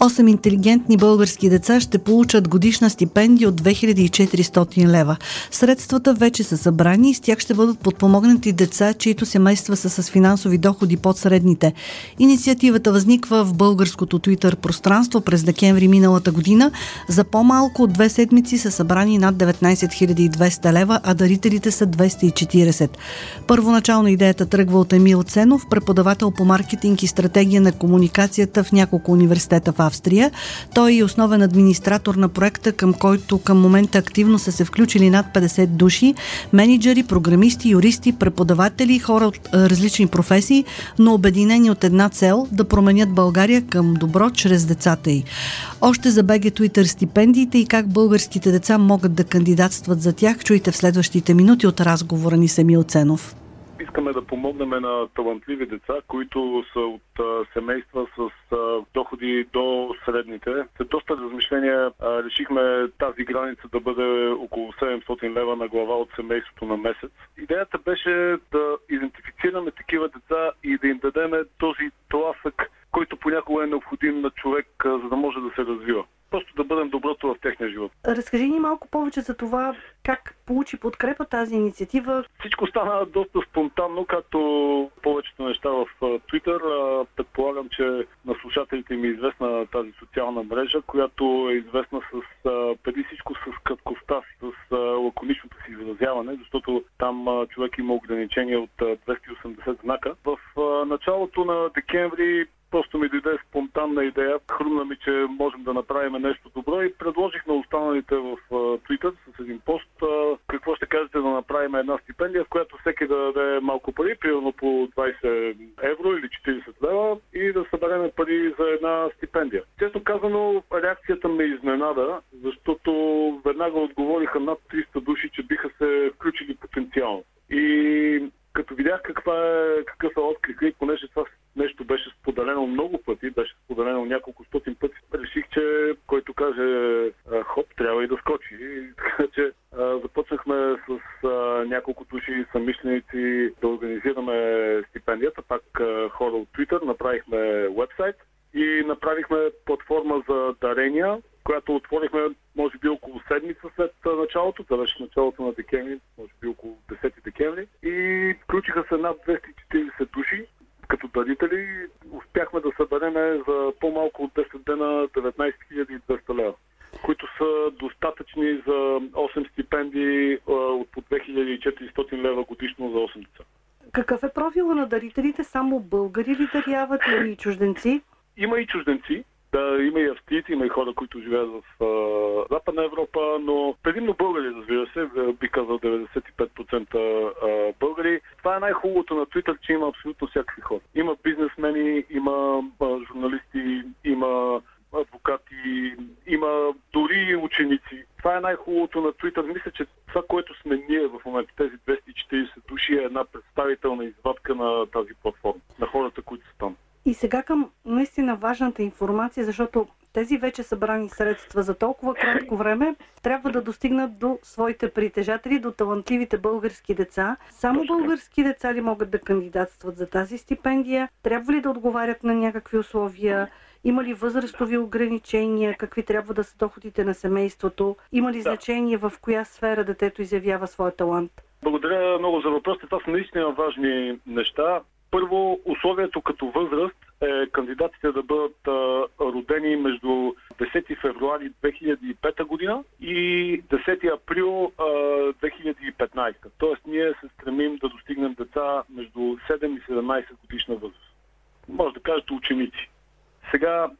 8 интелигентни български деца ще получат годишна стипендия от 2400 лева. Средствата вече са събрани и с тях ще бъдат подпомогнати деца, чието семейства са с финансови доходи под средните. Инициативата възниква в българското Twitter пространство през декември миналата година. За по-малко от две седмици са събрани над 19 200 лева, а дарителите са 240. Първоначално идеята тръгва от Емил Ценов, преподавател по маркетинг и стратегия на комуникацията в няколко университета в Австрия. Той е основен администратор на проекта, към който към момента активно са се включили над 50 души, менеджери, програмисти, юристи, преподаватели, хора от различни професии, но обединени от една цел да променят България към добро чрез децата й. Още за БГ Twitter стипендиите и как българските деца могат да кандидатстват за тях, чуйте в следващите минути от разговора ни с Емил Ценов искаме да помогнем на талантливи деца, които са от а, семейства с а, доходи до средните. След доста размишления а, решихме тази граница да бъде около 700 лева на глава от семейството на месец. Идеята беше да идентифицираме такива деца и да им дадем този тласък, който понякога е необходим на човек, за да може да се развива просто да бъдем доброто в техния живот. Разкажи ни малко повече за това как получи подкрепа тази инициатива. Всичко стана доста спонтанно, както повечето неща в Twitter. Предполагам, че на слушателите ми е известна тази социална мрежа, която е известна с преди всичко с краткостта, с лаконичното си изразяване, защото там човек има ограничения от 280 знака. В началото на декември Просто ми дойде спонтанна идея. Хрумна ми, че можем да направим нещо добро и предложих на останалите в Twitter с един пост какво ще кажете да направим една стипендия, в която всеки да даде малко пари, примерно по 20 евро или 40 лева и да съберем пари за една стипендия. Често казано, реакцията ме изненада, защото веднага отговориха над 300 души, че биха се включили потенциално. И като видях каква е, какъв е отклик и понеже това нещо беше споделено много пъти, беше споделено няколко стотин пъти, реших, че който каже хоп, трябва и да скочи. Така че започнахме с няколко души самишленици да организираме стипендията, пак хора от Twitter, направихме вебсайт и направихме платформа за дарения, която отворихме може би около седмица след началото, това беше началото на декември, може би около 10 декември и включиха се над 240 души като дарители. Успяхме да съберем за по-малко от 10 дена 19 200 лева които са достатъчни за 8 стипендии от по 2400 лева годишно за 8 деца. Какъв е профила на дарителите? Само българи ли даряват или чужденци? Има и чужденци. Да, има и австрийци, има и хора, които живеят в а, Западна Европа, но предимно българи, разбира се, би казал 95% а, българи. Това е най-хубавото на Twitter, че има абсолютно всякакви хора. Има бизнесмени, има а, журналисти, има адвокати, има дори ученици. Това е най-хубавото на Twitter. Мисля, че това, което сме ние в момента, тези 240 души, е една представителна извадка на тази платформа, на хората, които са там. И сега към наистина важната информация, защото тези вече събрани средства за толкова кратко време трябва да достигнат до своите притежатели, до талантливите български деца. Само български деца ли могат да кандидатстват за тази стипендия? Трябва ли да отговарят на някакви условия? Има ли възрастови ограничения? Какви трябва да са доходите на семейството? Има ли значение в коя сфера детето изявява своя талант? Благодаря много за въпросите. Това са наистина важни неща. Първо, условието като възраст е кандидатите да бъдат родени между 10 февруари 2005 година и 10 април а, 2015. Тоест ние се стремим да достигнем деца между 7 и 17 годишна възраст. Може да кажете ученици. Сега,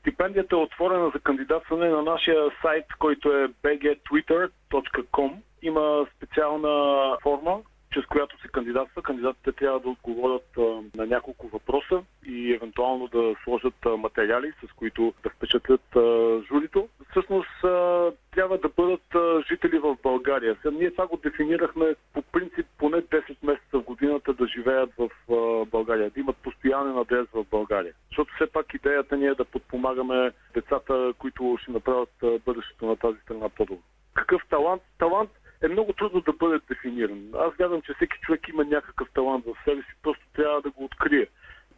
стипендията е отворена за кандидатстване на нашия сайт, който е bgtwitter.com. Има специална форма, чрез която се кандидатства. Кандидатите трябва да отговорят на няколко въпроса и евентуално да сложат материали, с които да впечатлят журито. Всъщност трябва да бъдат жители в България. Сега, ние това го дефинирахме по принцип поне 10 месеца в годината да живеят в България, да имат постоянен адрес в България. Защото все пак идеята ни е да подпомагаме децата, които ще направят бъдещето на тази страна по-добро. Какъв талант? Талант е много трудно да бъде дефиниран. Аз вярвам, че всеки човек има някакъв талант в себе си, просто трябва да го открие.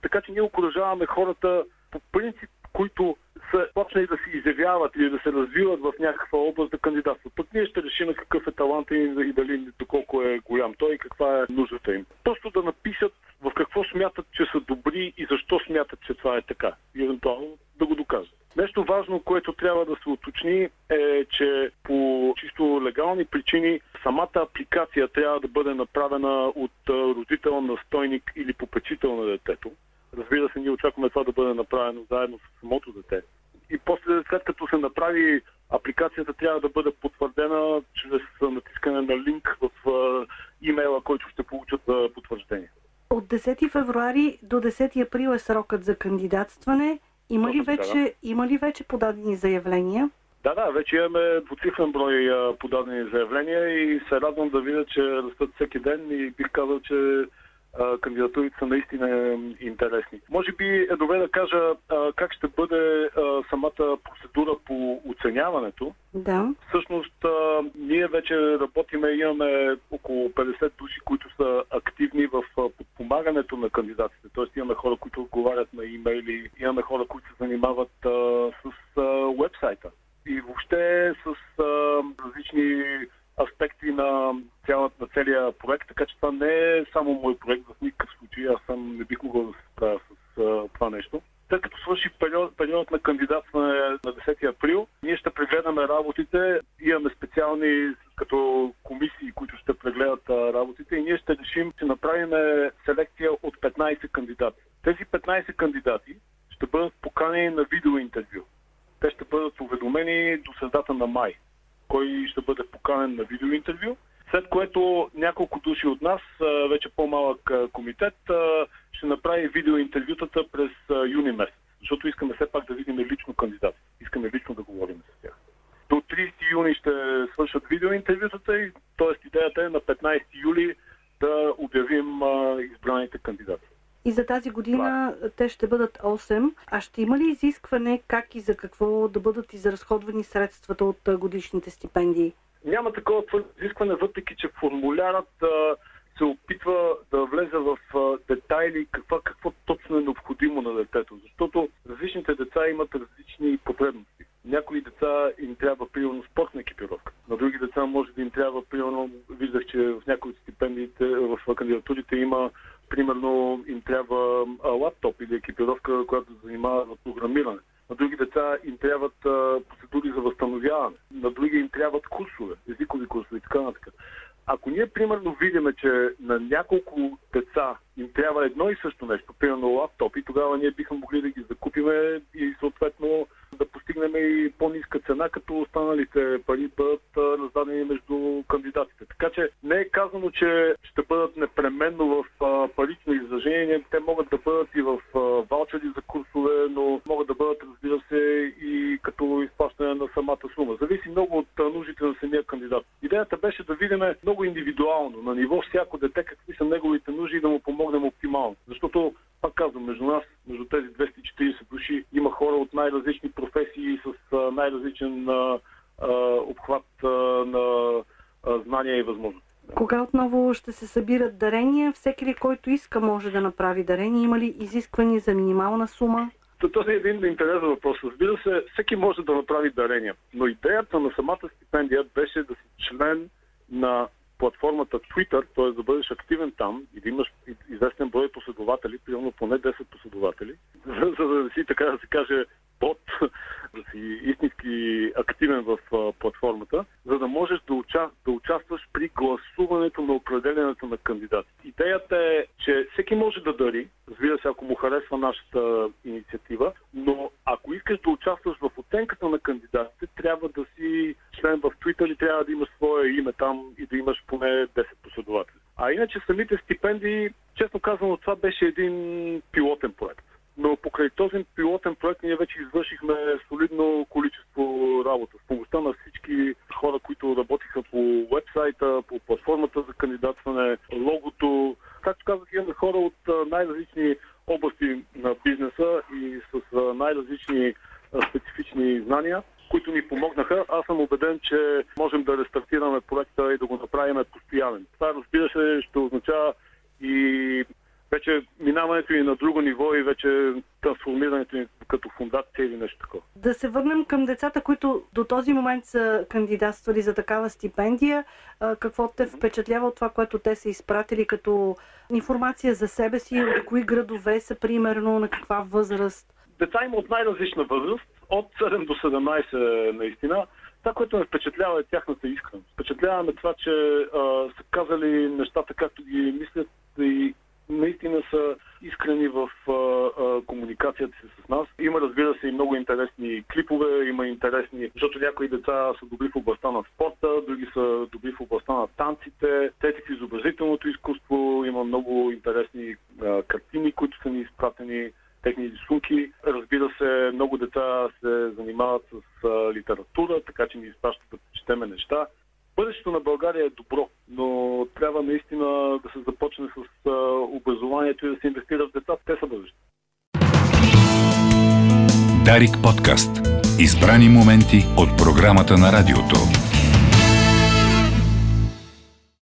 Така че ние окоръжаваме хората по принцип, които са почнали да се изявяват или да се развиват в някаква област да кандидатстват. Пък ние ще решим какъв е талант им и дали доколко е голям той и каква е нуждата им. Просто да напишат в какво смятат, че са добри и защо смятат, че това е така. И евентуално да го докажат. Нещо важно, което трябва да се уточни е, че легални причини самата апликация трябва да бъде направена от родител, настойник или попечител на детето. Разбира се, ние очакваме това да бъде направено заедно с самото дете. И после, след като се направи апликацията, трябва да бъде потвърдена чрез натискане на линк в имейла, който ще получат потвърждение. От 10 февруари до 10 април е срокът за кандидатстване. Има ли, вече, има ли вече подадени заявления? Да, да, вече имаме двуцифрен брой подадени заявления и се радвам да видя, че растат всеки ден и бих казал, че кандидатурите са наистина интересни. Може би е добре да кажа как ще бъде самата процедура по оценяването. Да. Всъщност, ние вече работиме, имаме около 50 души, които са активни в подпомагането на кандидатите. Тоест имаме хора, които отговарят на имейли, имаме хора, които се занимават с вебсайта и въобще с различни аспекти на, цялата, на целия проект, така че това не е само мой проект в никакъв случай. Аз съм не бих могъл да се справя с а, това нещо. Тъй като свърши период, период на кандидатстване на 10 април, ние ще прегледаме работите. Имаме специални като комисии, които ще прегледат а, работите и ние ще решим, че направим селекция от 15 кандидати. Тези 15 кандидати ще бъдат поканени на видеоинтервю. Те ще бъдат уведомени до средата на май кой ще бъде поканен на видеоинтервю. След което няколко души от нас, вече по-малък комитет, ще направи видеоинтервютата през юни месец. Защото искаме все пак да видим лично кандидат. Искаме лично да говорим с тях. До 30 юни ще свършат видеоинтервютата и т.е. идеята е на 15 юли да обявим избраните кандидати. И за тази година Това. те ще бъдат 8. А ще има ли изискване как и за какво да бъдат изразходвани средствата от годишните стипендии? Няма такова изискване, въпреки че формулярът а, се опитва да влезе в а, детайли каква, какво точно е необходимо на детето. Защото различните деца имат различни потребности. Някои деца им трябва примерно спортна екипировка. На други деца може да им трябва примерно, виждах, че в някои от стипендиите, в кандидатурите има примерно им трябва а, лаптоп или екипировка, която занимава с програмиране. На други деца им трябват а, процедури за възстановяване. На други им трябват курсове, езикови курсове и така нататък. Ако ние примерно видиме, че на няколко деца им трябва едно и също нещо, примерно лаптоп, и тогава ние бихме могли да ги закупиме и съответно да постигнем и по-ниска цена, като останалите пари бъдат раздадени между кандидатите. Така че не е казано, че ще бъдат непременно в парично изражение. Те могат да бъдат и в ваучери за курсове, но могат да бъдат, разбира се, и като изплащане на самата сума. Зависи много от нуждите на самия кандидат. Идеята беше да видим много индивидуално, на ниво всяко дете, какви са неговите нужди и да му помогнем оптимално. Защото пак казвам, между нас, между тези 240 души, има хора от най-различни професии с най-различен а, а, обхват а, на а, знания и възможности. Кога отново ще се събират дарения? Всеки ли, който иска, може да направи дарение? Има ли изисквания за минимална сума? Това е един интересен въпрос. Разбира се, всеки може да направи дарения. Но идеята на самата стипендия беше да си член на платформата Twitter, т.е. да бъдеш активен там и да имаш известен брой последователи, примерно поне 10 последователи, за, за да си, така да се каже, бот, да си истински активен в а, платформата, за да можеш да, уча, да участваш при гласуването на определенето на кандидати. Идеята е, че всеки може да дари, разбира се, ако му харесва нашата инициатива, но ако искаш да участваш в оценката на кандидатите, трябва да си член в Twitter и трябва да имаш свое име там и да имаш поне 10 последователи. А иначе самите стипендии, честно казано, това беше един пилотен проект. Но покрай този пилотен проект ние вече извършихме солидно количество работа. С помощта на всички хора, които работиха по вебсайта, по платформата за кандидатстване, логото. Както казах, имаме хора от най-различни области на бизнеса и с най-различни специфични знания. Които ни помогнаха. Аз съм убеден, че можем да рестартираме проекта и да го направим постоянен. Това, разбира се, ще означава и вече минаването и на друго ниво и вече трансформирането ни като фундация или нещо такова. Да се върнем към децата, които до този момент са кандидатствали за такава стипендия. Какво те впечатлява от това, което те са изпратили като информация за себе си, от кои градове са примерно, на каква възраст? Деца има от най-различна възраст, от 7 до 17 наистина. Това, което ме впечатлява е тяхната искреност. Впечатляваме това, че а, са казали нещата както ги мислят и наистина са искрени в а, а, комуникацията си с нас. Има, разбира се, и много интересни клипове, има интересни, защото някои деца са добри в областта на спорта, други са добри в областта на танците, трети в изобразителното изкуство, има много интересни а, картини, които са ни изпратени техни рисунки. Разбира се, много деца се занимават с а, литература, така че ни изпращат да четеме неща. Бъдещето на България е добро, но трябва наистина да се започне с образованието и да се инвестира в децата. Те са бъдещето. Дарик подкаст. Избрани моменти от програмата на радиото.